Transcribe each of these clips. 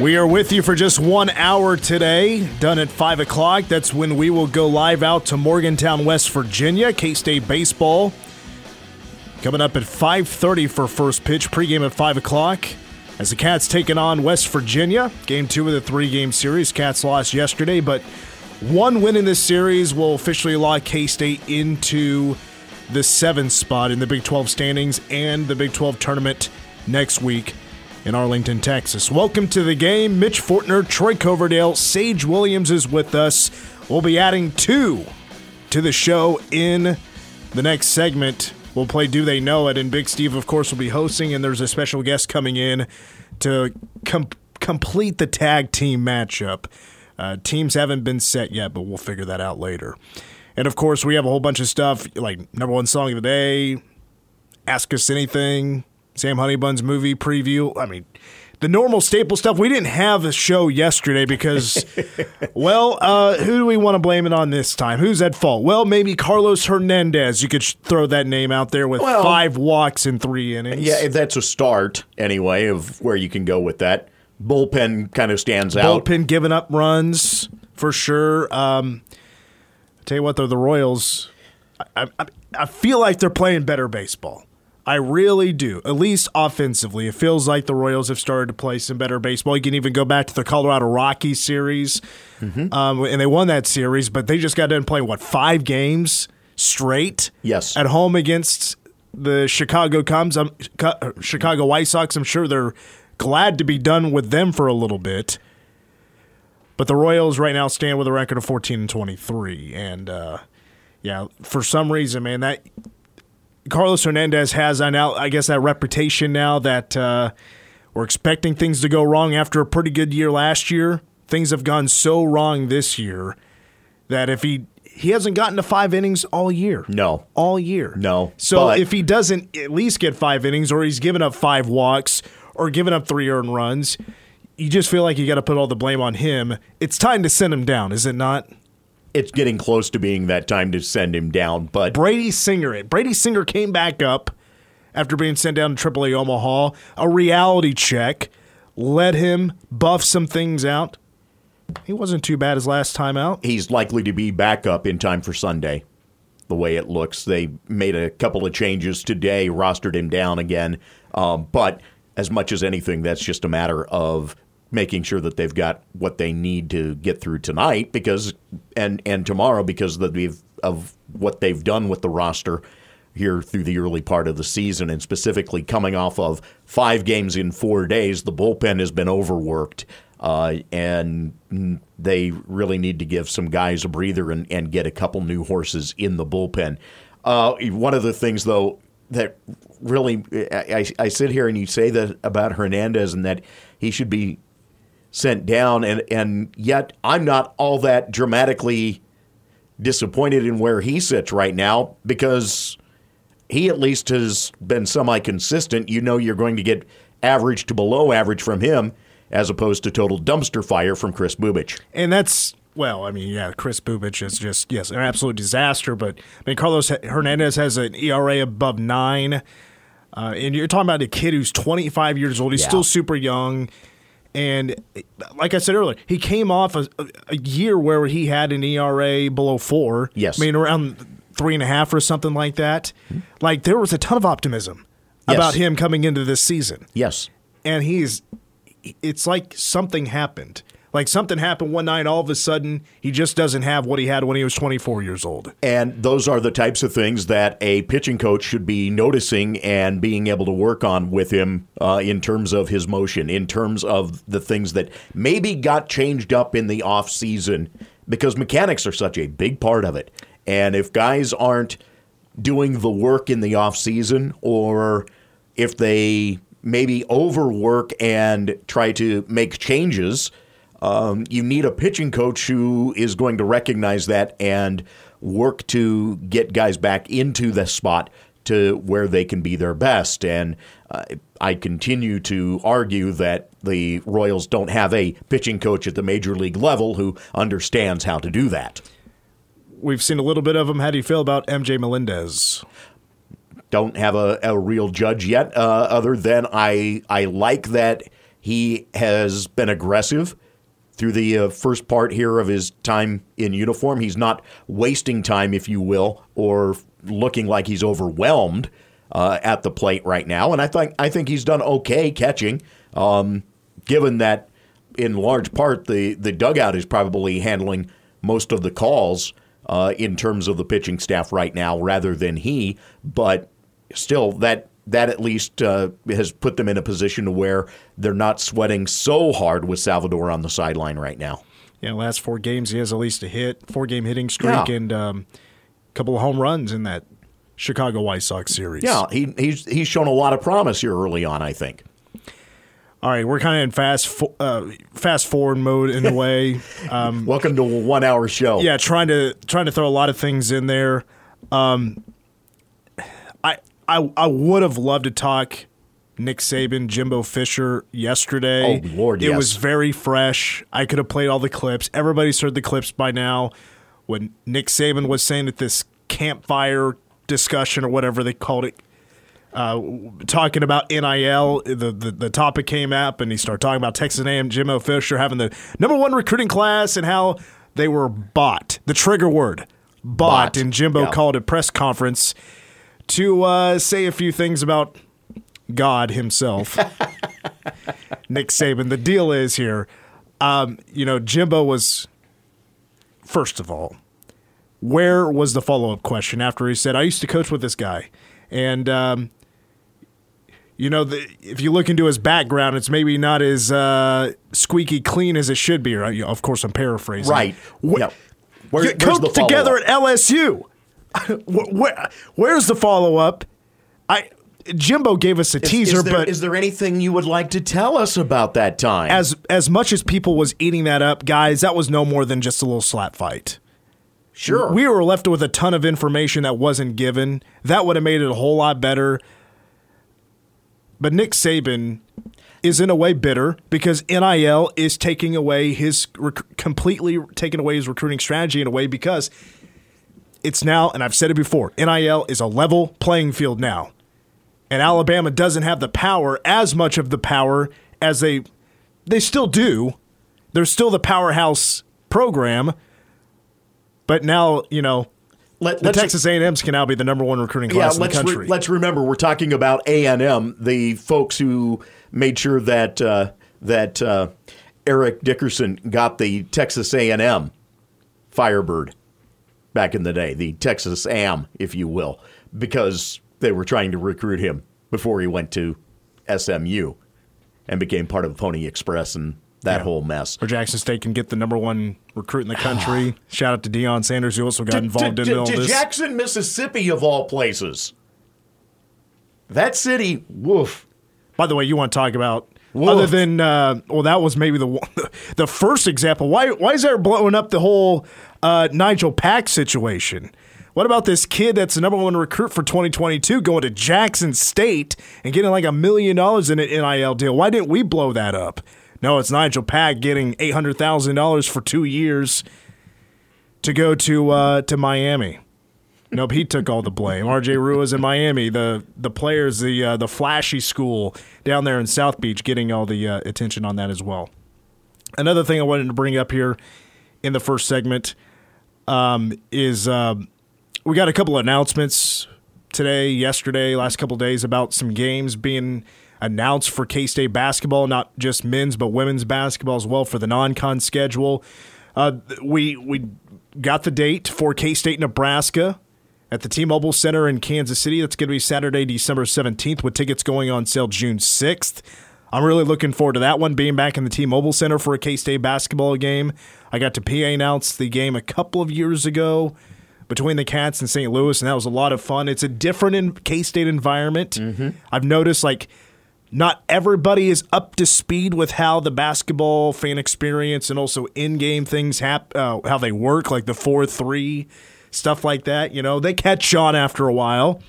We are with you for just one hour today, done at 5 o'clock. That's when we will go live out to Morgantown, West Virginia, K-State Baseball. Coming up at 5.30 for first pitch, pregame at 5 o'clock. As the Cats taking on West Virginia. Game two of the three-game series. Cats lost yesterday, but one win in this series will officially lock K-State into the seventh spot in the Big 12 standings and the Big 12 tournament next week in Arlington, Texas. Welcome to the game. Mitch Fortner, Troy Coverdale, Sage Williams is with us. We'll be adding two to the show in the next segment. We'll play Do They Know It, and Big Steve, of course, will be hosting, and there's a special guest coming in to com- complete the tag team matchup. Uh, teams haven't been set yet, but we'll figure that out later. And of course, we have a whole bunch of stuff like number one song of the day, Ask Us Anything, Sam Honeybun's movie preview. I mean, the normal staple stuff. We didn't have a show yesterday because, well, uh, who do we want to blame it on this time? Who's at fault? Well, maybe Carlos Hernandez. You could sh- throw that name out there with Well- five walks in three innings. Yeah, if that's a start anyway of where you can go with that. Bullpen kind of stands out. bullpen giving up runs for sure. Um, tell you what, though, the Royals, I, I, I feel like they're playing better baseball. I really do. At least offensively, it feels like the Royals have started to play some better baseball. You can even go back to the Colorado Rockies series, um, and they won that series, but they just got done playing what five games straight? Yes. at home against the Chicago Cubs, um, Cu- Chicago White Sox. I'm sure they're glad to be done with them for a little bit. But the Royals right now stand with a record of 14 and 23, and uh, yeah, for some reason, man, that Carlos Hernandez has I now I guess that reputation now that uh, we're expecting things to go wrong after a pretty good year last year. Things have gone so wrong this year that if he he hasn't gotten to five innings all year. No. all year. No, So if he doesn't at least get five innings, or he's given up five walks, or given up three earned runs, you just feel like you got to put all the blame on him. It's time to send him down, is it not? It's getting close to being that time to send him down, but Brady Singer it. Brady Singer came back up after being sent down to AAA Omaha. A reality check let him buff some things out. He wasn't too bad his last time out. he's likely to be back up in time for Sunday. The way it looks, they made a couple of changes today, rostered him down again. Um, but as much as anything, that's just a matter of making sure that they've got what they need to get through tonight, because and and tomorrow because of, of what they've done with the roster here through the early part of the season, and specifically coming off of five games in four days, the bullpen has been overworked. Uh, and they really need to give some guys a breather and, and get a couple new horses in the bullpen. Uh, one of the things, though, that really I, I sit here and you say that about Hernandez and that he should be sent down, and, and yet I'm not all that dramatically disappointed in where he sits right now because he at least has been semi consistent. You know you're going to get average to below average from him as opposed to total dumpster fire from Kris Bubic. And that's well, I mean, yeah, Kris Bubic is just yes, an absolute disaster. But I mean, Carlos Hernandez has an ERA above nine, uh, and you're talking about a kid who's 25 years old. He's Yeah. still super young, and like I said earlier, he came off a, a year where he had an ERA below four. Yes. I mean around three and a half or something like that. Like there was a ton of optimism Yes. about him coming into this season Yes. and he's it's like something happened like something happened one night all of a sudden he just doesn't have what he had when he was 24 years old And those are the types of things that a pitching coach should be noticing and being able to work on with him uh, in terms of his motion, in terms of the things that maybe got changed up in the off season, because mechanics are such a big part of it. And if guys aren't doing the work in the off season, or if they maybe overwork and try to make changes Um, you need a pitching coach who is going to recognize that and work to get guys back into the spot to where they can be their best. And uh, I continue to argue that the Royals don't have a pitching coach at the major league level who understands how to do that. We've seen a little bit of him. How do you feel about MJ Melendez? Don't have a, a real judge yet, uh, other than I I like that he has been aggressive through the uh, first part here of his time in uniform. He's not wasting time, if you will, or looking like he's overwhelmed uh, at the plate right now. And I think I think he's done okay catching, um, given that in large part the the dugout is probably handling most of the calls uh, in terms of the pitching staff right now, rather than he. But still, that that at least uh, has put them in a position to where they're not sweating so hard with Salvador on the sideline right now. Yeah, last four games he has at least a hit, four game hitting streak, yeah. and um, a couple of home runs in that Chicago White Sox series. Yeah, he, he's he's shown a lot of promise here early on. I think. All right, we're kind of in fast fo- uh, fast forward mode in a way. Um, Welcome to a one hour show. Yeah, trying to trying to throw a lot of things in there. Um, I I would have loved to talk Nick Saban, Jimbo Fisher yesterday. Oh Lord, it yes. was very fresh. I could have played all the clips. Everybody's heard the clips by now. When Nick Saban was saying at this campfire discussion or whatever they called it, uh, talking about NIL, the, the, the topic came up, and he started talking about Texas A&M, Jimbo Fisher having the number one recruiting class and how they were bought. The trigger word, bought. Bought. And Jimbo Yeah. called a press conference to uh, say a few things about God himself. Nick Saban. The deal is here, um, you know, Jimbo was first of all, where was the follow up question after he said, "I used to coach with this guy," and um, you know, the, if you look into his background, it's maybe not as uh, squeaky clean as it should be. Right? Of course, I'm paraphrasing. Right. Wh- Yep. Where- you coached together at LSU. Wh- where, where's the follow up? I Jimbo gave us a teaser, is there, but is there anything you would like to tell us about that time? as as much as people was eating that up, guys, that was no more than just a little slap fight. sure, We were left with a ton of information that wasn't given. That would have made it a whole lot better. But Nick Saban is in a way bitter because NIL is taking away his rec- completely taking away his recruiting strategy in a way because it's now, and I've said it before, NIL is a level playing field now. And Alabama doesn't have the power, as much of the power as they they still do. They're still the powerhouse program. But now, you know, Let, the Texas A&Ms can now be the number one recruiting Yeah, class in the let's re- country. let's remember we're talking about A and M, the folks who made sure that uh, that uh, Eric Dickerson got the Texas A and M Firebird back in the day, the Texas Am, if you will, because they were trying to recruit him before he went to SMU and became part of Pony Express and that whole mess. or Jackson State can get the number one recruit in the country. Shout out to Deion Sanders, who also got involved to, in to- all this. Jackson, Mississippi, of all places. That city, woof. By the way, you want to talk about Woof. other than uh, well, that was maybe the the first example. Why why is there blowing up the whole uh, Nigel Pack situation? What about this kid that's the number one recruit for 2022 going to Jackson State and getting like a million dollars in an NIL deal? Why didn't we blow that up? No, it's Nigel Pack getting eight hundred thousand dollars for two years to go to uh, to Miami. Nope, he took all the blame. RJ Ruiz in Miami, the the players, the uh, the flashy school down there in South Beach, getting all the uh, attention on that as well. Another thing I wanted to bring up here in the first segment um, is um, we got a couple announcements today, yesterday, last couple days about some games being announced for K State basketball, not just men's but women's basketball as well for the non-con schedule. Uh, we we got the date for K State Nebraska at the T-Mobile Center in Kansas City. That's going to be Saturday, December 17th, with tickets going on sale June 6th. I'm really looking forward to that one, being back in the T-Mobile Center for a K-State basketball game. I got to PA announce the game a couple of years ago between the Cats and St. Louis, and that was a lot of fun. It's a different in K-State environment. I've noticed, like, not everybody is up to speed with how the basketball fan experience and also in-game things hap- uh, how they work, like the 4-3 stuff like that. You know, they catch on after a while.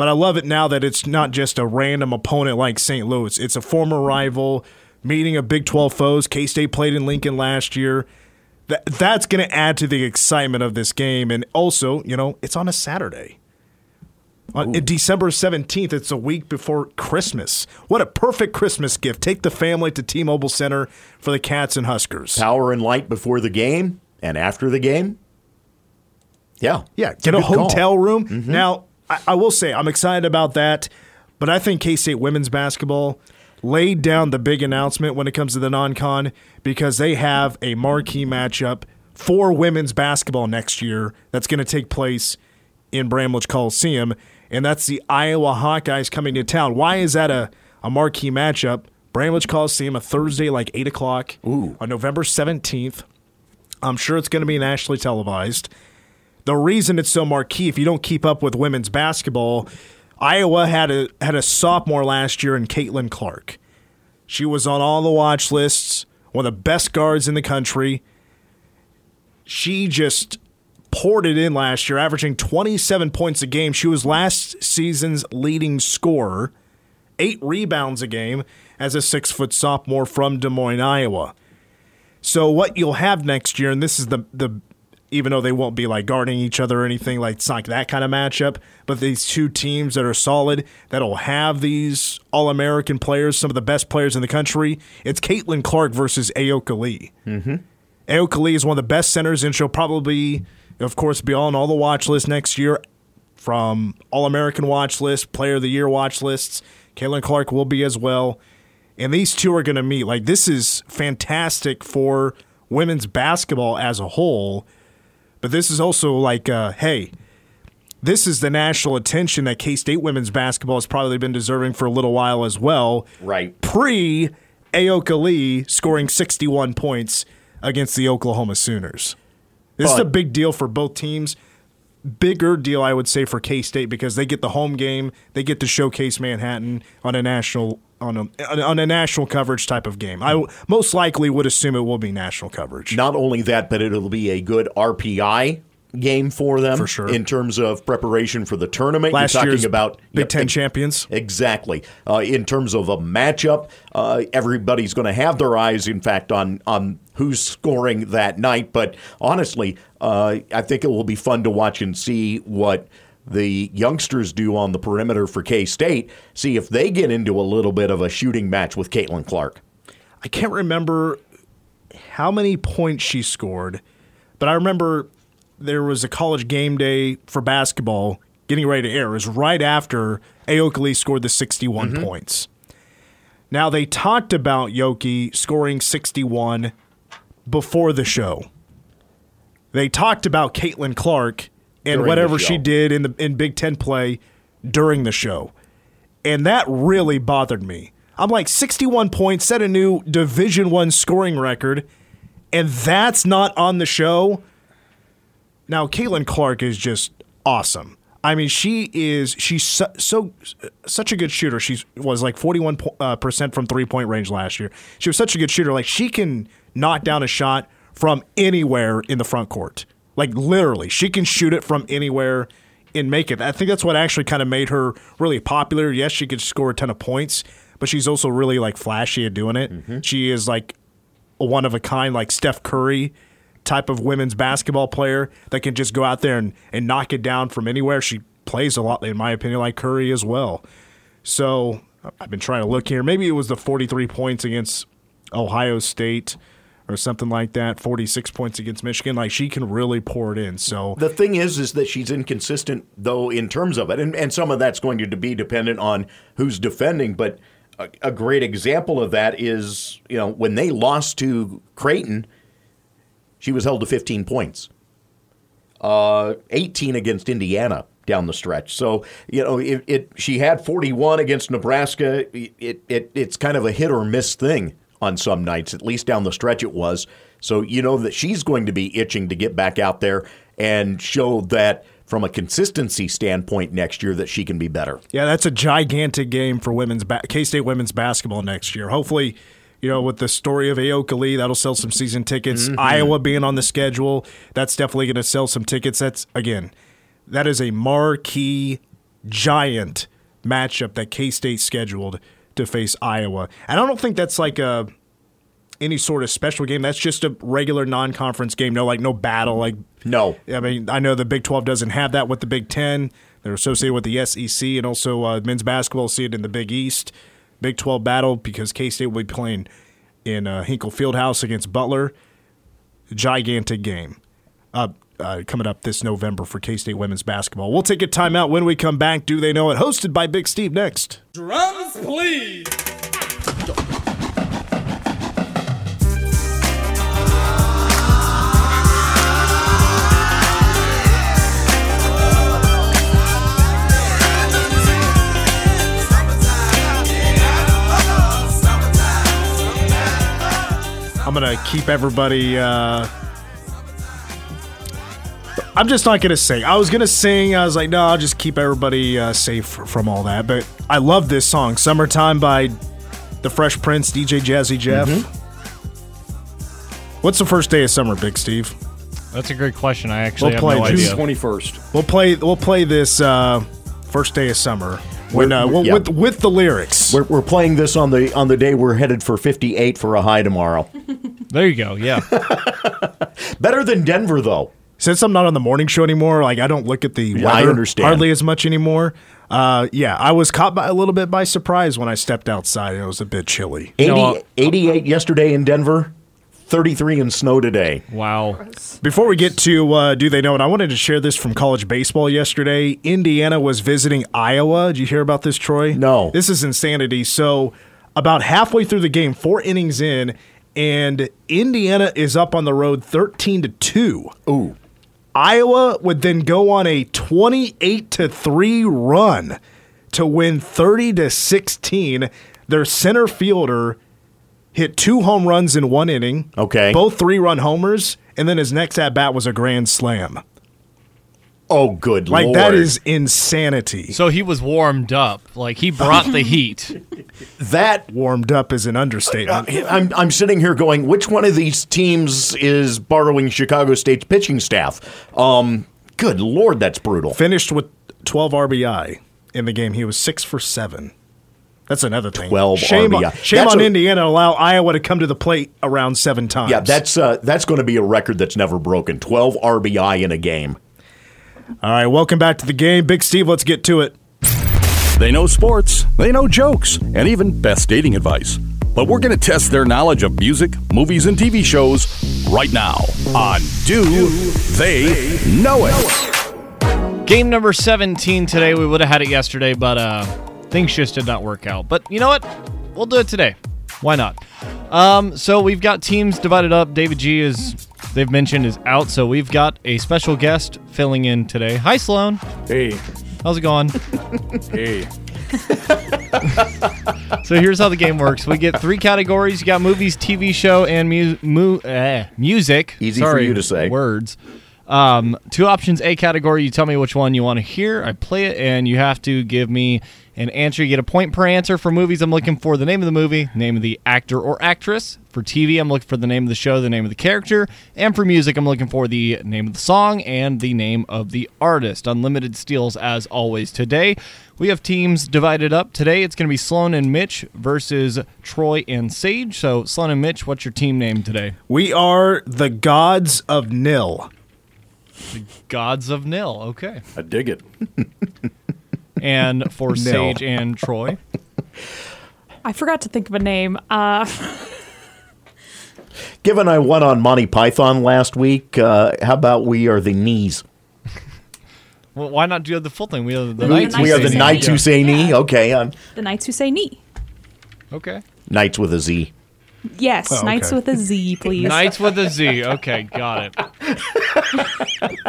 But I love it now that it's not just a random opponent like St. Louis. It's a former rival meeting of Big 12 foes. K State played in Lincoln last year. That, that's going to add to the excitement of this game. And also, you know, it's on a Saturday. On December 17th, it's a week before Christmas. What a perfect Christmas gift. Take the family to T Mobile Center for the Cats and Huskers. Power and light before the game and after the game. Yeah. Yeah, get a, hotel call. room. Mm-hmm. Now, I, I will say I'm excited about that, but I think K State women's basketball laid down the big announcement when it comes to the non con because they have a marquee matchup for women's basketball next year that's going to take place in Bramlage Coliseum, and that's the Iowa Hawkeyes coming to town. Why is that a, a marquee matchup? Bramlage Coliseum, a Thursday like 8 o'clock Ooh. on November 17th. I'm sure it's going to be nationally televised. The reason it's so marquee, if you don't keep up with women's basketball, Iowa had a had a sophomore last year in Caitlin Clark. She was on all the watch lists, one of the best guards in the country. She just poured it in last year, averaging 27 points a game. She was last season's leading scorer, eight rebounds a game as a six foot sophomore from Des Moines, Iowa. So what you'll have next year, and this is the the even though they won't be like guarding each other or anything like it's not that kind of matchup, but these two teams that are solid that'll have these all American players, some of the best players in the country. It's Caitlin Clark versus Ayoka Lee. Mm-hmm. Ayoka Lee is one of the best centers, and she'll probably, of course, be on all the watch lists next year from All American watch list, Player of the Year watch lists. Caitlin Clark will be as well. And these two are going to meet. Like, this is fantastic for women's basketball as a whole but this is also like, uh, hey, this is the national attention that K State women's basketball has probably been deserving for a little while as well. Right. Pre Ayoka Lee scoring 61 points against the Oklahoma Sooners. This but, is a big deal for both teams. Bigger deal, I would say, for K State because they get the home game. They get to showcase Manhattan on a national on a on a national coverage type of game. I most likely would assume it will be national coverage. Not only that, but it'll be a good RPI game for them for sure in terms of preparation for the tournament. Last You're talking about Big Ten champions. Exactly. Uh, in terms of a matchup, uh, everybody's going to have their eyes, in fact, on on who's scoring that night. But honestly, uh, I think it will be fun to watch and see what the youngsters do on the perimeter for K State, see if they get into a little bit of a shooting match with Caitlin Clark. I can't remember how many points she scored, but I remember there was a college game day for basketball getting ready to air. It was right after Ayoka Lee scored the 61 mm-hmm. points. Now, they talked about Yoki scoring 61 before the show. They talked about Caitlin Clark and whatever she did in the in Big Ten play during the show. And that really bothered me. I'm like 61 points, set a new Division One scoring record, and that's not on the show. Now, Caitlin Clark is just awesome. I mean, she is she's so, so such a good shooter. She was like 41 uh, percent from three point range last year. She was such a good shooter. Like she can knock down a shot from anywhere in the front court. Like literally, she can shoot it from anywhere and make it. I think that's what actually kind of made her really popular. Yes, she could score a ton of points, but she's also really like flashy at doing it. Mm-hmm. She is like a one of a kind, like Steph Curry type of women's basketball player that can just go out there and, and knock it down from anywhere. She plays a lot, in my opinion, like Curry as well. So I've been trying to look here. Maybe it was the 43 points against Ohio State or something like that, 46 points against Michigan. Like she can really pour it in. So the thing is, is that she's inconsistent though in terms of it, and, and some of that's going to be dependent on who's defending. But a, a great example of that is, you know, when they lost to Creighton, she was held to 15 points, uh, 18 against Indiana down the stretch. So you know, it, it, she had 41 against Nebraska. It, it it's kind of a hit or miss thing on some nights, at least down the stretch it was. So you know that she's going to be itching to get back out there and show that from a consistency standpoint next year that she can be better. Yeah, that's a gigantic game for women's ba- K State women's basketball next year. Hopefully, you know, with the story of Ayoka Lee, that'll sell some season tickets. Mm-hmm. Iowa being on the schedule, that's definitely going to sell some tickets. That's again, that is a marquee, giant matchup that K State scheduled to face Iowa. And I don't think that's like a any sort of special game. That's just a regular non-conference game. No, like no battle. Like No. I mean, I know the Big 12 doesn't have that with the Big 10. They're associated with the SEC and also uh, men's basketball see it in the Big East. Big 12 battle because K State will be playing in uh, Hinkle Fieldhouse against Butler. Gigantic game uh, uh, coming up this November for K State women's basketball. We'll take a timeout when we come back. Do they know it? Hosted by Big Steve next. Drums, please. I'm gonna keep everybody. Uh, I'm just not gonna sing. I was gonna sing. I was like, no, I'll just keep everybody uh, safe from all that. But I love this song, "Summertime" by the Fresh Prince, DJ Jazzy Jeff. What's the first day of summer, Big Steve? That's a great question. I actually We'll play have no June idea. Twenty first. We'll play. We'll play this uh, first day of summer when uh, We're- well, yeah. with with the lyrics. We're, we're playing this on the on the day we're headed for 58 for a high tomorrow. There you go. Yeah. Better than Denver though. Since I'm not on the morning show anymore, like I don't look at the weather I understand. hardly as much anymore. Uh, yeah, I was caught by a little bit by surprise when I stepped outside. It was a bit chilly. 80, know, uh, 88 yesterday in Denver, 33 in snow today. wow. Before we get to uh, do they know it, I wanted to share this from college baseball yesterday. Indiana was visiting Iowa. Did you hear about this, Troy? No. This is insanity. So about halfway through the game, four innings in, and Indiana is up on the road, thirteen to two. Ooh. Iowa would then go on a 28 to 3 run to win 30 to 16. Their center fielder hit two home runs in one inning. Okay. Both three-run homers, and then his next at bat was a grand slam. Oh, good Like lord. that is insanity. So he was warmed up. Like he brought the heat. that Warmed up is an understatement. I'm I'm sitting here going, which one of these teams is borrowing Chicago State's pitching staff? Um, good lord, that's brutal. Finished with 12 RBI in the game. He was 6 for 7. That's another thing. 12 shame On, RBI. shame That's on a- Indiana allow Iowa to come to the plate around 7 times. Yeah, that's uh, that's going to be a record that's never broken. 12 RBI in a game. All right, welcome back to the game. Big Steve, let's get to it. They know sports, they know jokes, and even best dating advice. But we're going to test their knowledge of music, movies, and TV shows right now on Do They Know It? Game number 17 today. We would have had it yesterday, but uh, things just did not work out. But you know what? We'll do it today. Why not? Um, so we've got teams divided up. David G is, they've mentioned, is out. So we've got a special guest filling in today. Hi, Sloan. Hey, How's it going? hey. So here's how the game works. We get three categories. You got movies, TV show, and mu- mu- eh, music. Easy for you to say. Words. Um, two options. A category. You tell me which one you want to hear. I play it, and you have to give me an answer. You get a point per answer. For movies, I'm looking for the name of the movie, name of the actor or actress. For TV, I'm looking for the name of the show, the name of the character. And for music, I'm looking for the name of the song and the name of the artist. Unlimited steals as always today. We have teams divided up. Today, it's going to be Sloan and Mitch versus Troy and Sage. So, Sloan and Mitch, what's your team name today? We are the gods of nil. The Gods of Nil. Okay. I dig it. And for Sage and Troy. I forgot to think of a name. Uh, Given I won on Monty Python last week, uh, how about we are the knees? Well, why not do the full thing? We are the The Knights. Knights we are the who say knights knee. who say knee. Okay, um, the Knights Who Say Knee. Okay. knights with a Z. Yes, Oh, okay. Knights with a Z, please. Knights with a Z. Okay, got it.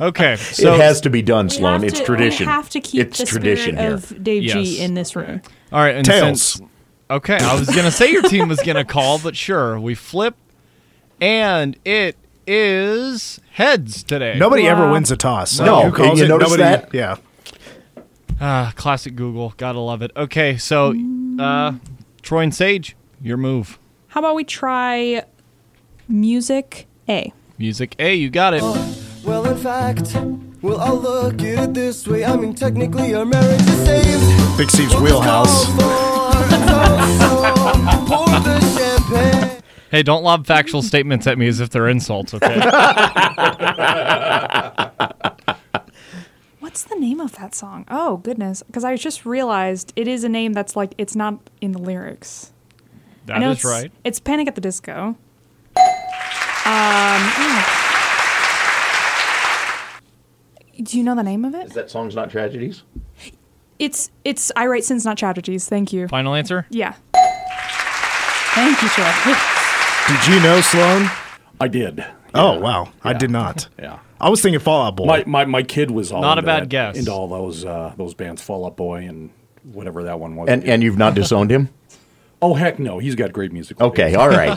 Okay, so it has to be done, We Sloan. It's to- tradition. We have to keep it's the tradition spirit here. of Dave Yes. G in this room. all right. And Tails. since- okay, I was gonna say your team was gonna call, but sure, we flip, and it is heads today. Nobody ever wins a toss. So No, who calls you it? notice Nobody. that? Yeah. Ah, classic Google. Gotta love it. Okay, so uh, Troy and Sage, your move. How about we try music A? Music A, you got it. Well, in fact, well, I'll look at it this way. I mean, technically, our marriage is saved. Big Steve's wheelhouse. Pour the champagne. Hey, don't lob factual statements at me as if they're insults, okay? What's the name of that song? Oh goodness, because I just realized it is a name that's like it's not in the lyrics. I That know is it's, right. It's Panic at the Disco. Um, mm. do you know the name of it? Is That song's not tragedies. It's it's I write sins not tragedies. Thank you. Final answer? Yeah. Thank you, Troy. Did you know Sloan? I did. Oh wow, I did not. Yeah. I was thinking Fall Out Boy. My, my my kid was all Not a into bad that- guess. into all those uh, those bands, Fall Out Boy and whatever that one was. And and you've not disowned him? oh heck no, he's got great music. Okay, all right.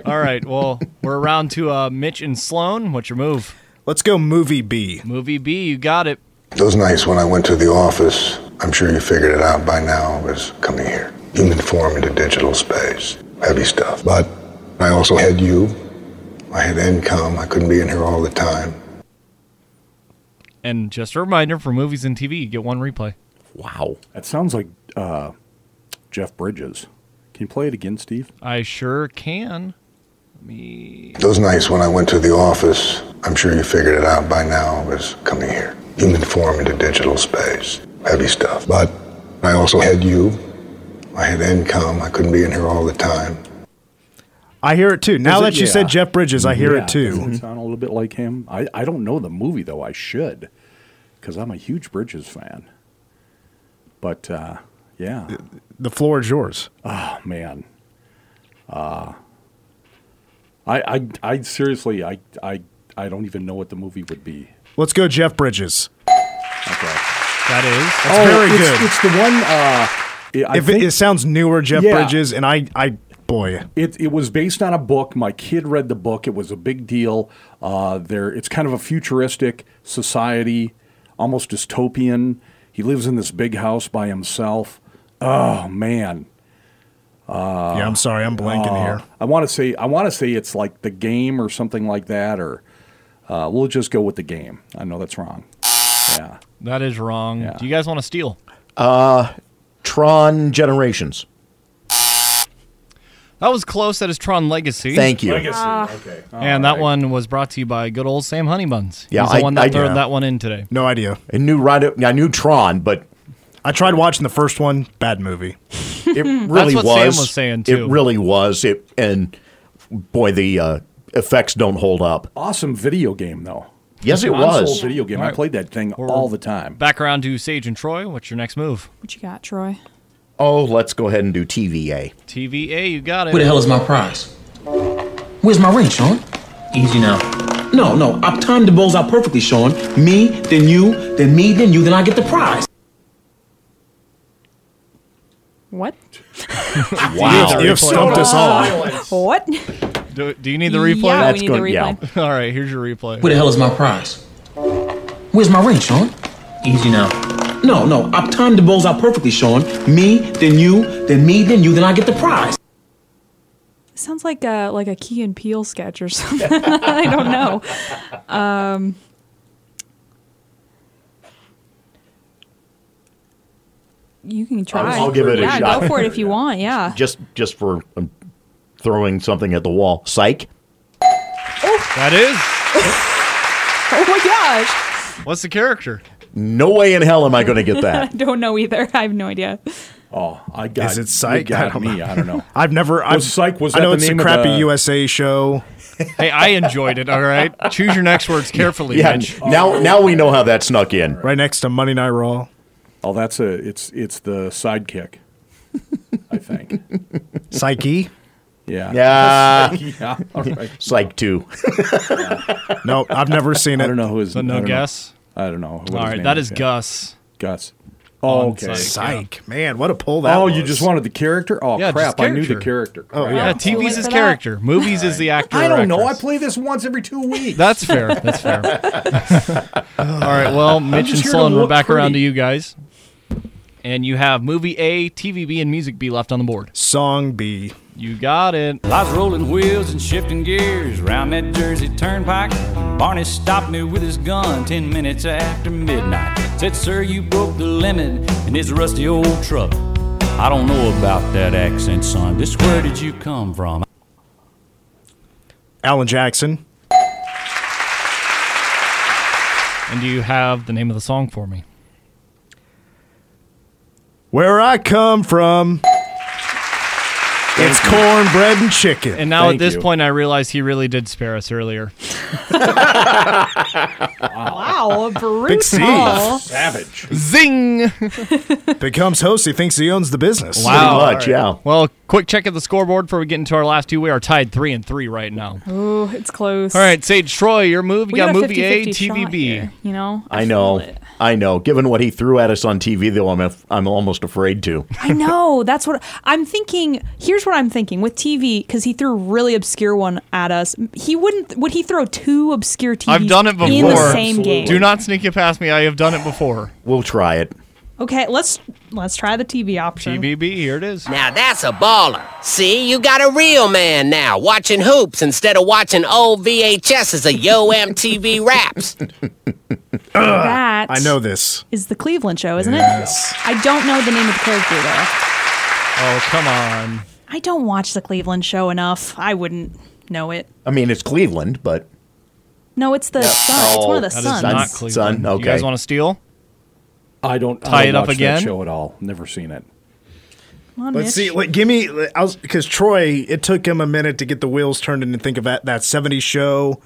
All right, well, we're around to uh, Mitch and Sloan. What's your move? Let's go movie B. Movie B, you got it. Those nights when I went to the office, I'm sure you figured it out by now, was coming here. Human form into digital space. Heavy stuff. But I also had you. I had income. I couldn't be in here all the time. And just a reminder for movies and TV, you get one replay. Wow. That sounds like uh, Jeff Bridges. Can you play it again, Steve? I sure can. Let me. Those nights when I went to the office, I'm sure you figured it out by now, was coming here. Human form into digital space. Heavy stuff. But I also had you. I had income. I couldn't be in here all the time. I hear it too. Now it? that you Yeah. said Jeff Bridges, I hear Yeah, it too. Doesn't it sound a little bit like him? I, I don't know the movie though. I should, because I'm a huge Bridges fan. But uh, yeah, The floor is yours. oh man, uh, I I I seriously I I I don't even know what the movie would be. Let's go Jeff Bridges. Okay. That is. That's very Oh, it's, good. It's the one. Uh, I if think it, it sounds newer, Jeff Yeah. Bridges, and I, I, boy, It, it was based on a book. My kid read the book. It was a big deal. Uh, there, it's kind of a futuristic society, almost dystopian. He lives in this big house by himself. Oh man, yeah, I'm sorry, I'm blanking Uh, here. I want to say I want to say it's like the game or something like that, or uh, we'll just go with the game. I know that's wrong. Yeah, That is wrong. Yeah. Do you guys want to steal? Uh, Tron Generations. That was close. That is Tron Legacy. Thank you. Legacy. okay. And that one was brought to you by good old Sam Honeybuns. Yeah, He's the I- one that I- threw yeah. that one in today. No idea. I knew right. I knew Tron, but I tried watching the first one. Bad movie. It really what was. Sam was saying, too. It really was. It and boy, the uh, effects don't hold up. Awesome video game though. Yes, it Console was. video game. All I played that thing all the time. Back around to Sage and Troy. What's your next move? What you got, Troy? Oh, let's go ahead and do TVA. TVA, you got it. Where the hell is my prize? Where's my ring, Sean? Easy now. No, no, I've timed the balls out perfectly, Sean. Me, then you, then me, then you, then I get the prize. What? Wow. You have stumped us all. What? Do, do you need the replay? Yeah, That's we need good, the yeah. replay. All right, here's your replay. Where the hell is my prize? Where's my ring, Sean? Easy now. No, no, I've timed the balls out perfectly, Sean. Me, then you, then me, then you, then I get the prize. Sounds like a like a Key and Peele sketch or something. I don't know. Um, you can try. I'll give it a yeah, shot. go for it if you want. Yeah. Just just for um, throwing something at the wall. Psych. That is. Oh my gosh. What's the character? No way in hell am I going to get that. I don't know either. I have no idea. Oh, I got. Is it you Psych? got I don't me. know. I don't know. I've never. I've, Psych- was I know that it's the a crappy the- USA show. Hey, I enjoyed it. All right. Choose your next words carefully, Yeah. Mitch. Now now we know how that snuck in. Right next to Monday Night Raw. Oh, that's a. It's it's the sidekick. I think. Psyche. Yeah. Yeah. Yeah. All right. Psych two. No, I've never seen it. I don't know who is. his. So I no don't know. guess. I don't know. what All his right, name that is Yeah. Gus. Gus. Oh, on okay. Psych. Psych, man, what a pull that oh, was. you just wanted the character? Oh Yeah, just crap! I knew the character. character. Oh, Crap. yeah. Yeah, TV's his character. Movies is the actor. I don't know. I play this once every two weeks. That's fair. That's fair. All right. Well, Mitch and here Sloan, we're look back around to you guys. And you have movie A, TV B, and music B left on the board. Song B. You got it. I was rolling wheels and shifting gears round that Jersey Turnpike. Barney stopped me with his gun ten minutes after midnight. Said, Sir, you broke the limit in this rusty old truck. I don't know about that accent, son. Just where did you come from? Alan Jackson. And do you have the name of the song for me? Where I come from. It's cornbread and chicken. And now Thank at this you. point, I realize he really did spare us earlier. Wow, brutal. Big Steve. savage. Zing! Becomes host. He thinks he owns the business. Wow. Pretty much, yeah. Well, quick check of the scoreboard before we get into our last two. We are tied three and three right now. Oh, it's close. All right, Sage Troy, your move. You we got, got, a movie A, 50-50 TV B. here, you know, I know. feel it. I know. Given what he threw at us on TV, though, I'm I'm almost afraid to. I know. That's what I'm thinking. Here's what I'm thinking with TV because he threw a really obscure one at us. He wouldn't. Would he throw two obscure TVs? I've done it before. in the same Absolutely. game. Do not sneak it past me. I have done it before. We'll try it. Okay, let's let's try the TV option. TVB, here it is. Now that's a baller. See, you got a real man now, watching hoops instead of watching old VHSs of Yo MTV raps. That I know this. is the Cleveland show, isn't Yes. it? I don't know the name of the character though. Oh, come on. I don't watch the Cleveland show enough. I wouldn't know it. I mean, it's Cleveland, but No, it's the son. It's one of the oh, That is sons. not Son- Cleveland. son, You okay. guys want to steal? I don't Tie I it don't up watch again? That show at all. Never seen it. On, Let's Mitch. see. Like, give me. I was because Troy. It took him a minute to get the wheels turned and to think of that that '70s show.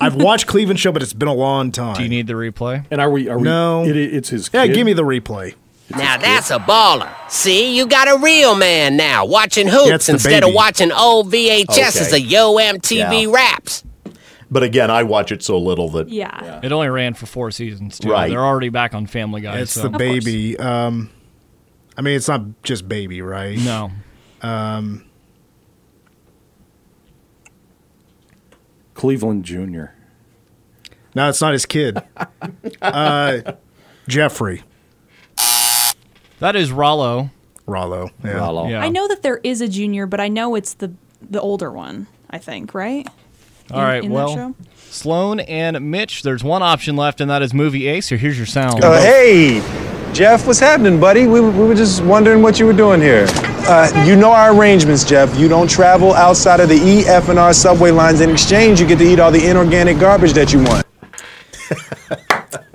I've watched Cleveland show, but it's been a long time. Do you need the replay? And are we? Are we? No. It, it's his. yeah, give me the replay. Now that's a baller. See, you got a real man now, watching hoops the instead of watching old VHSs Okay. of Yo MTV Yeah. raps. But again, I watch it so little that yeah. It only ran for four seasons, too. Right. They're already back on Family Guy. It's so. the baby. Um, I mean, it's not just baby, right? No. Cleveland Junior. No, it's not his kid. uh, Jeffrey That is Rallo. Rallo. Yeah. Rallo. Yeah. I know that there is a junior, but I know it's the the older one. I think, right? All right, in that well, show? Sloan and Mitch, there's one option left, and that is movie A. So here's your sound. Uh, hey, Jeff, what's happening, buddy? We, we were just wondering what you were doing here. Uh, you know our arrangements, Jeff. You don't travel outside of the E, F, and R subway lines. In exchange, you get to eat all the inorganic garbage that you want.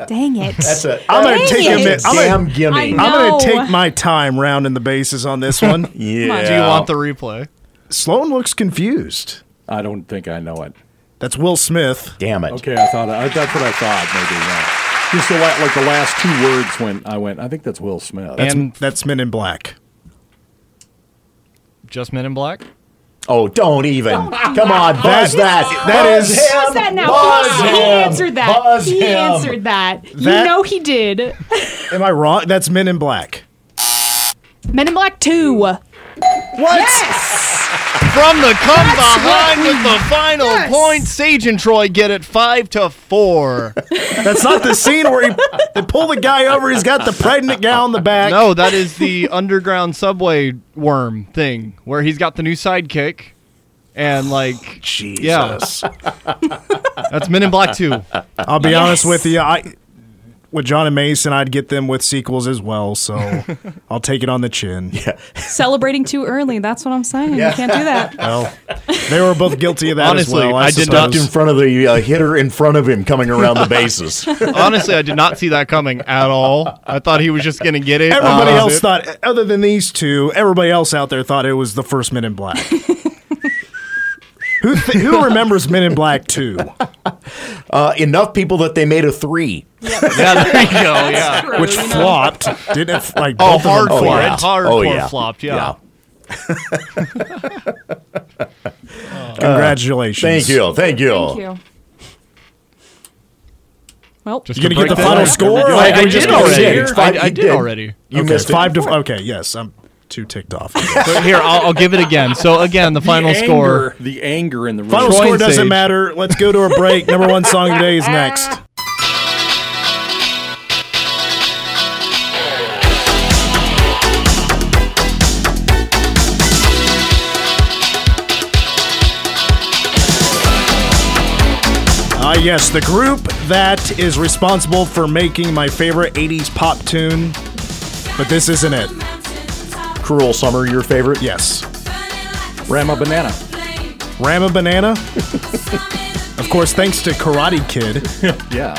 Dang it! that's a I'm gonna take it. a minute. I'm damn gonna, gimme. I I'm gonna take my time rounding the bases on this one. yeah. Do you want the replay? Sloan looks confused. I don't think I know it. That's Will Smith. Damn it. Okay, I thought I, that's what I thought. Maybe yeah. Just the, la- like the last two words went. I went. I think that's Will Smith. That's, And- that's Men in Black. Just Men in Black? Oh, don't even. Come on, buzz that. That Buzz is- him. That now? Buzz he him. answered that. Buzz he him. answered that. You know he did. Am I wrong? That's Men in Black. Men in Black Two. What? From the come That's behind with the final Yes. point, Sage and Troy get it five to four. That's not the scene where he they pull the guy over. He's got the pregnant gal in the back. no, that is the underground subway worm thing where he's got the new sidekick. And like, Jesus. that's Men in Black 2. I'll be Yes. honest with you. I with John and Mason, I'd get them with sequels as well. So I'll take it on the chin. Celebrating too early. That's what I'm saying. You can't do that. Well, they were both guilty of that Honestly, as well. I, I did not in front of the uh, hitter in front of him coming around the bases. Honestly, I did not see that coming at all. I thought he was just going to get it. Everybody Uh, else thought, other than these two, everybody else out there thought it was the first Men in Black. Who th- who remembers Men in Black two, Uh, enough people that they made a three. Yeah, there you go. Yeah. True, which you know. flopped? Didn't it? Like Oh, both of them hardcore. flopped. yeah. Hardcore Oh, yeah. flopped. Yeah. Congratulations. Thank you. Thank you. Thank you. Well, Just You to gonna get the final score? I, I did just already. here? It's fine. I, I You did did. already. You okay, missed it. five to okay. Yes, I'm too ticked off. So here, I'll, I'll give it again. So again, the final the score. anger, the anger in the room. Final Troy score doesn't Sage. matter. Let's go to a break. Number one song today is next. Ah, yes, the group that is responsible for making my favorite 80s pop tune, but this isn't it. Cruel Summer, your favorite? Yes. Rama Banana. Rama Banana. of course, thanks to Karate Kid Yeah.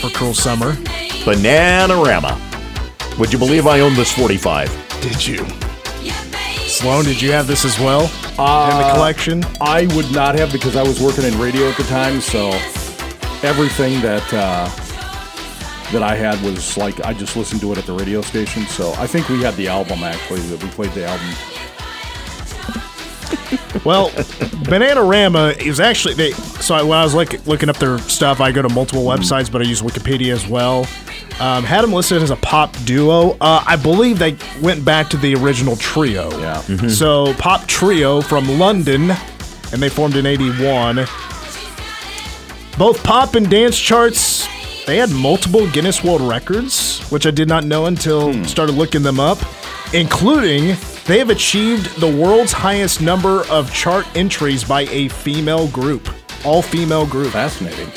for Cruel Summer. Bananarama. Would you believe I own this 45? Did you? Sloan, did you have this as well in Uh, the collection? I would not have because I was working in radio at the time, so everything that uh, that I had was like I just listened to it at the radio station. So I think we had the album actually that we played the album. Well, Bananarama is actually they. So I- when I was like looking up their stuff, I go to multiple websites, but I use Wikipedia as well. Um, had them listed as a pop duo. Uh, I believe they went back to the original trio. Yeah. So pop trio from London, and they formed in '81. Both pop and dance charts. They had multiple Guinness World Records, which I did not know until hmm. started looking them up, including they have achieved the world's highest number of chart entries by a female group, all female group. Fascinating.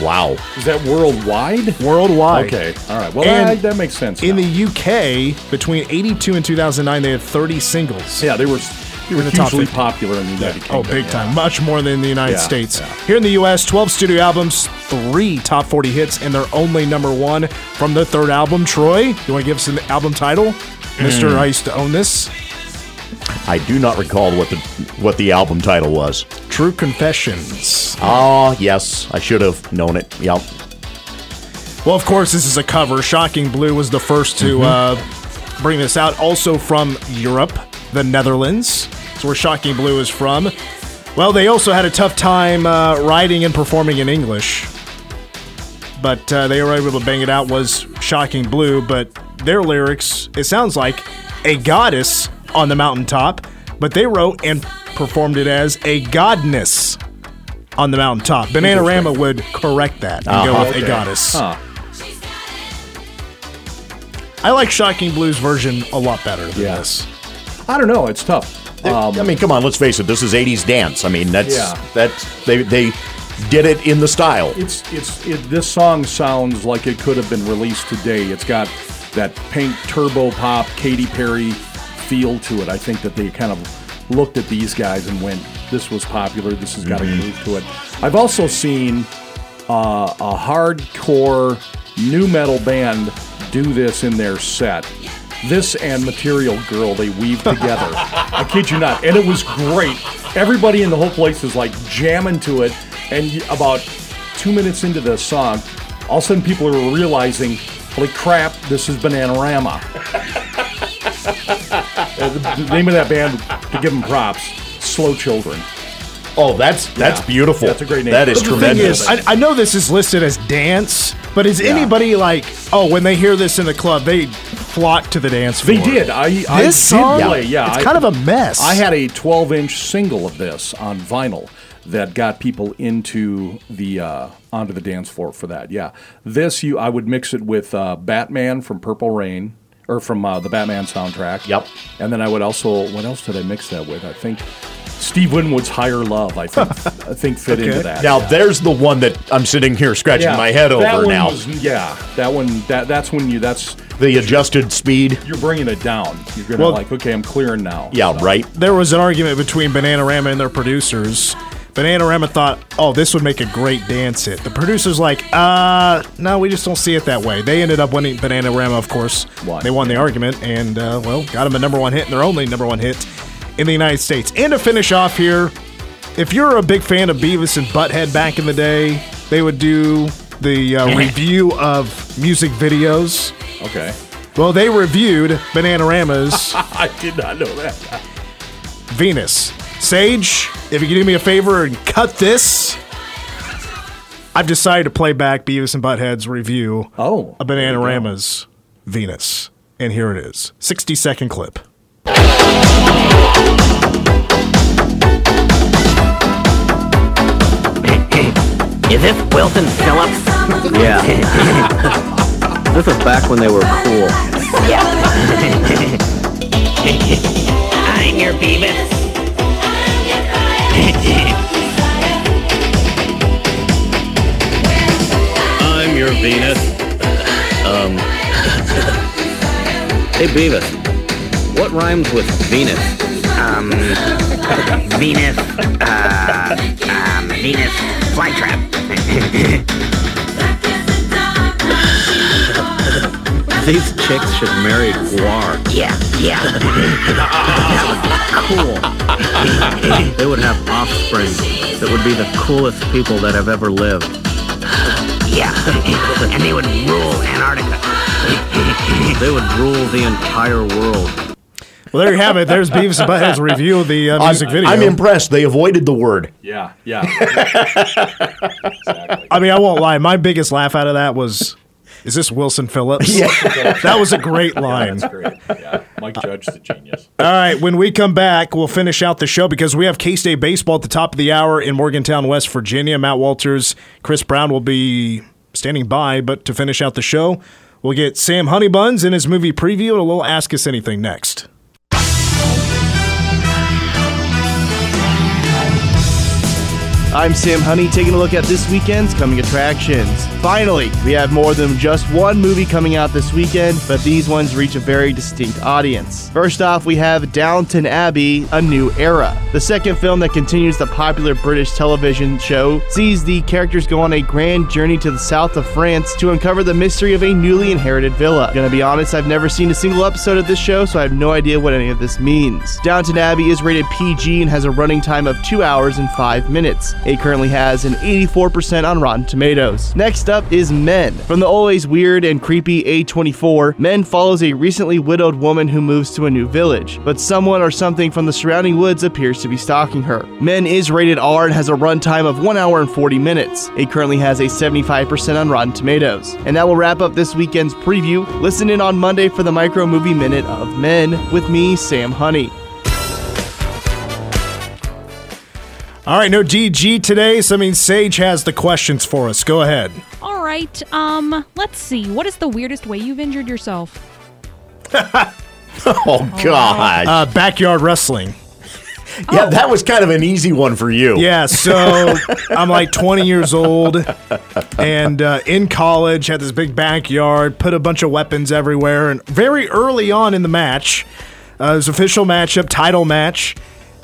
Wow. Is that worldwide? Worldwide. Okay. All right. Well, that, that makes sense. In now. the UK, between 82 and 2009, they had 30 singles. yeah, they were they were In the top hugely 50. popular in the United Kingdom. Oh, big time. Much more than the United Yeah, States. yeah. Here in the U.S., 12 studio albums, three top 40 hits, and their only number one from their third album. Troy, you want to give us an album title? Mr. I used to own this. I do not recall what the what the album title was. True Confessions. Ah, yes, I should have known it. Yep. Well, of course, this is a cover. Shocking Blue was the first to uh, bring this out. Also from Europe, the Netherlands. That's where Shocking Blue is from. Well, they also had a tough time uh, writing and performing in English. But uh, they were able to bang it out, was Shocking Blue. But their lyrics, it sounds like a goddess on the mountaintop. But they wrote and performed it as a godness on the mountaintop. Bananarama would correct that and go Uh-huh. with a goddess. Huh. I like Shocking Blue's version a lot better than Yeah. this. I don't know. It's tough. Um, I mean, come on, let's face it. This is '80s dance. I mean, that's Yeah. that's they they did it in the style. It's it's it, this song sounds like it could have been released today. It's got that pink turbo pop Katy Perry feel to it. I think that they kind of looked at these guys and went, "This was popular. This has got a groove to it." I've also seen uh, a hardcore new metal band do this in their set. This and Material Girl they weave together. I kid you not, and it was great. Everybody in the whole place is like jamming to it, and about two minutes into the song, all of a sudden people are realizing, holy crap, this is Bananarama. Uh, the, the name of that band, to give them props, Slow Children. Oh, that's that's Yeah. beautiful. That's a great name. That is But the thing tremendous. is, I, I know this is listed as dance, but is anybody like, oh, when they hear this in the club, they flock to the dance floor? They did. I, I This did song? play. Yeah, It's I- kind of a mess. I had a 12-inch single of this on vinyl that got people into the uh, onto the dance floor for that. Yeah, this you I would mix it with uh, Batman from Purple Rain or from uh, the Batman soundtrack. Yep. And then I would also what else did I mix that with? I think Steve Winwood's Higher Love. I think I think fit into that. now yeah. there's the one that I'm sitting here scratching Yeah, my head that over one now. was- yeah, that one. That that's when you. That's the adjusted speed. you're bringing it down. You're gonna Well- like, okay, I'm clearing now. Yeah, So- right. There was an argument between Bananarama and their producers. Bananarama thought, oh, this would make a great dance hit. The producers like, uh, no, we just don't see it that way. They ended up winning Bananarama, of course. Won. They won the argument and, uh, well, got them a number one hit and their only number one hit in the United States. And to finish off here, if you're a big fan of Beavis and Butthead back in the day, they would do the uh, review of music videos. Okay. Well, they reviewed Bananarama's I did not know that. Venus. Sage, if you can do me a favor and cut this. I've decided to play back Beavis and Butthead's review Oh, of Bananarama's Venus. And here it is 60 second clip. Is this Wilson Phillips? Yeah. this is back when they were cool. Yeah. I'm your Beavis. I'm your Venus. Um. hey, Beavis. What rhymes with Venus? Um, Venus, uh, um, Venus flytrap. These chicks should marry GWAR. Yeah, yeah. That would be cool. they would have offspring that would be the coolest people that have ever lived. Yeah, and they would rule Antarctica. They would rule the entire world. Well, there you have it. There's Beavis and Butthead's review of the uh, music I'm, video. I'm impressed. They avoided the word. Yeah, yeah. I mean, I won't lie. My biggest laugh out of that was, "Is this Wilson Phillips?" Yeah. that was a great line. That's great. Yeah, Mike Judge's a genius. All right, when we come back, we'll finish out the show because we have K State baseball at the top of the hour in Morgantown, West Virginia. Matt Walters, Chris Brown will be standing by, but to finish out the show, we'll get Sam Honeybuns in his movie preview and a little Ask Us Anything next. I'm Sam Honey, taking a look at this weekend's coming attractions. Finally, we have more than just one movie coming out this weekend, but these ones reach a very distinct audience. First off, we have Downton Abbey A New Era. The second film that continues the popular British television show sees the characters go on a grand journey to the south of France to uncover the mystery of a newly inherited villa. Gonna be honest, I've never seen a single episode of this show, so I have no idea what any of this means. Downton Abbey is rated PG and has a running time of 2 hours and 5 minutes. It currently has an 84% on Rotten Tomatoes. Next up is Men. From the always weird and creepy A24, Men follows a recently widowed woman who moves to a new village, but someone or something from the surrounding woods appears to be stalking her. Men is rated R and has a runtime of 1 hour and 40 minutes. It currently has a 75% on Rotten Tomatoes. And that will wrap up this weekend's preview. Listen in on Monday for the Micro Movie Minute of Men with me, Sam Honey. All right, no DG today, so I mean Sage has the questions for us. Go ahead. All right. Um, let's see. What is the weirdest way you've injured yourself? Oh God! Uh, backyard wrestling. yeah, that was kind of an easy one for you. Yeah, so I'm like 20 years old and uh, in college, had this big backyard, put a bunch of weapons everywhere. And very early on in the match, uh, it was official matchup, title match.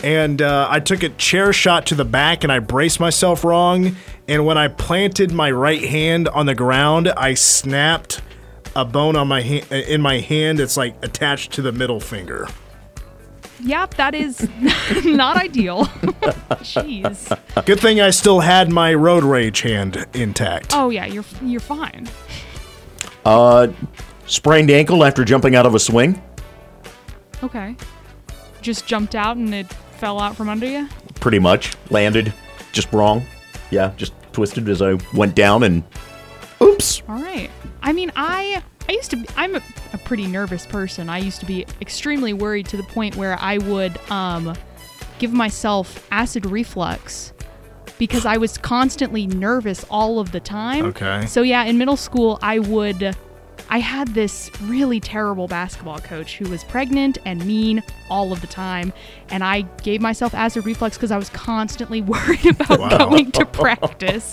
And uh, I took a chair shot to the back and I braced myself wrong. And when I planted my right hand on the ground, I snapped a bone on my ha- in my hand. It's like attached to the middle finger. Yep, that is not ideal. Jeez. Good thing I still had my road rage hand intact. Oh yeah, you're you're fine. Uh, sprained ankle after jumping out of a swing. Okay. Just jumped out and it fell out from under you. Pretty much landed just wrong. Yeah, just twisted as I went down and oops. All right. I mean, I I used to be, I'm a, a pretty nervous person. I used to be extremely worried to the point where I would um give myself acid reflux because I was constantly nervous all of the time. Okay. So yeah, in middle school I would I had this really terrible basketball coach who was pregnant and mean all of the time, and I gave myself acid reflux because I was constantly worried about Wow. going to practice.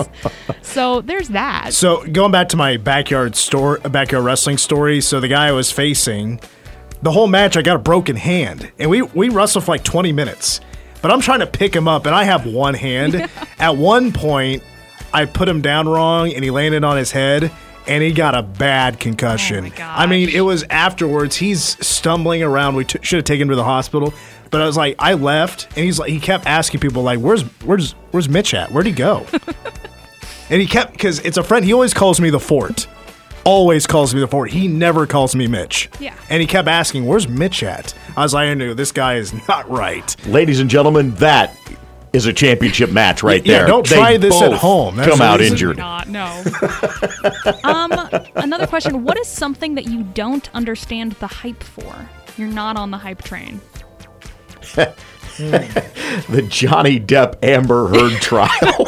so there's that. So going back to my backyard store, backyard wrestling story. So the guy I was facing, the whole match, I got a broken hand, and we we wrestled for like 20 minutes. But I'm trying to pick him up, and I have one hand. At one point, I put him down wrong, and he landed on his head, and he got a bad concussion. Oh I mean, it was afterwards. He's stumbling around. We t- should have taken him to the hospital. But I was like, I left, and he's like, he kept asking people like, "Where's where's where's Mitch at? Where'd he go?" And he kept because it's a friend. He always calls me the Fort. Always calls me the Fort. He never calls me Mitch. Yeah. And he kept asking, "Where's Mitch at?" I was like, "I knew this guy is not right." Ladies and gentlemen, that is a championship match right Yeah, there. don't They try this at home. That's come out injured. Not no. um, another question: What is something that you don't understand the hype for? You're not on the hype train. the Johnny Depp Amber Heard trial.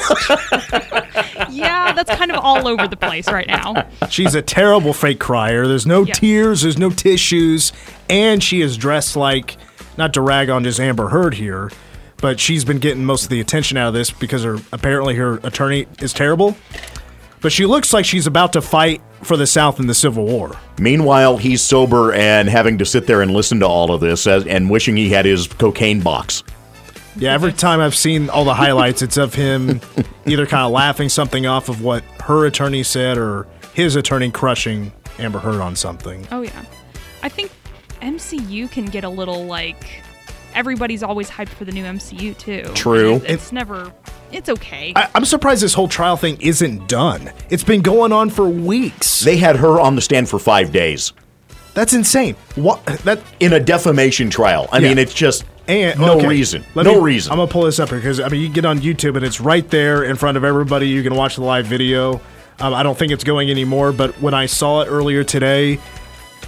Yeah, that's kind of all over the place right now. She's a terrible fake crier. There's no Yeah. tears, there's no tissues, and she is dressed like, not to rag on just Amber Heard here, but she's been getting most of the attention out of this because her apparently her attorney is terrible. But she looks like she's about to fight for the South in the Civil War. Meanwhile, he's sober and having to sit there and listen to all of this as, and wishing he had his cocaine box. Yeah, every time I've seen all the highlights, it's of him either kind of laughing something off of what her attorney said or his attorney crushing Amber Heard on something. Oh yeah, I think MCU can get a little like everybody's always hyped for the new MCU too. True. It's, it's never. It's okay. I, I'm surprised this whole trial thing isn't done. It's been going on for weeks. They had her on the stand for five days. That's insane. What that in a defamation trial? I Yeah. mean, it's just And, no okay, reason. let no me- reason. I'm gonna pull this up here because I mean you get on YouTube and it's right there in front of everybody. You can watch the live video. Um, I don't think it's going anymore, but when I saw it earlier today,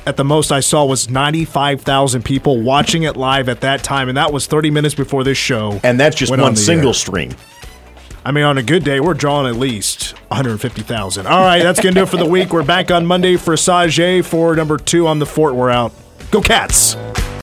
at the most I saw was 95,000 people watching it live at that time, and that was 30 minutes before this show. and that's just one on single air. stream. I mean, on a good day, we're drawing at least 150,000. All right, that's going to do it for the week. We're back on Monday for Sage for number two on the fort. We're out. Go Cats!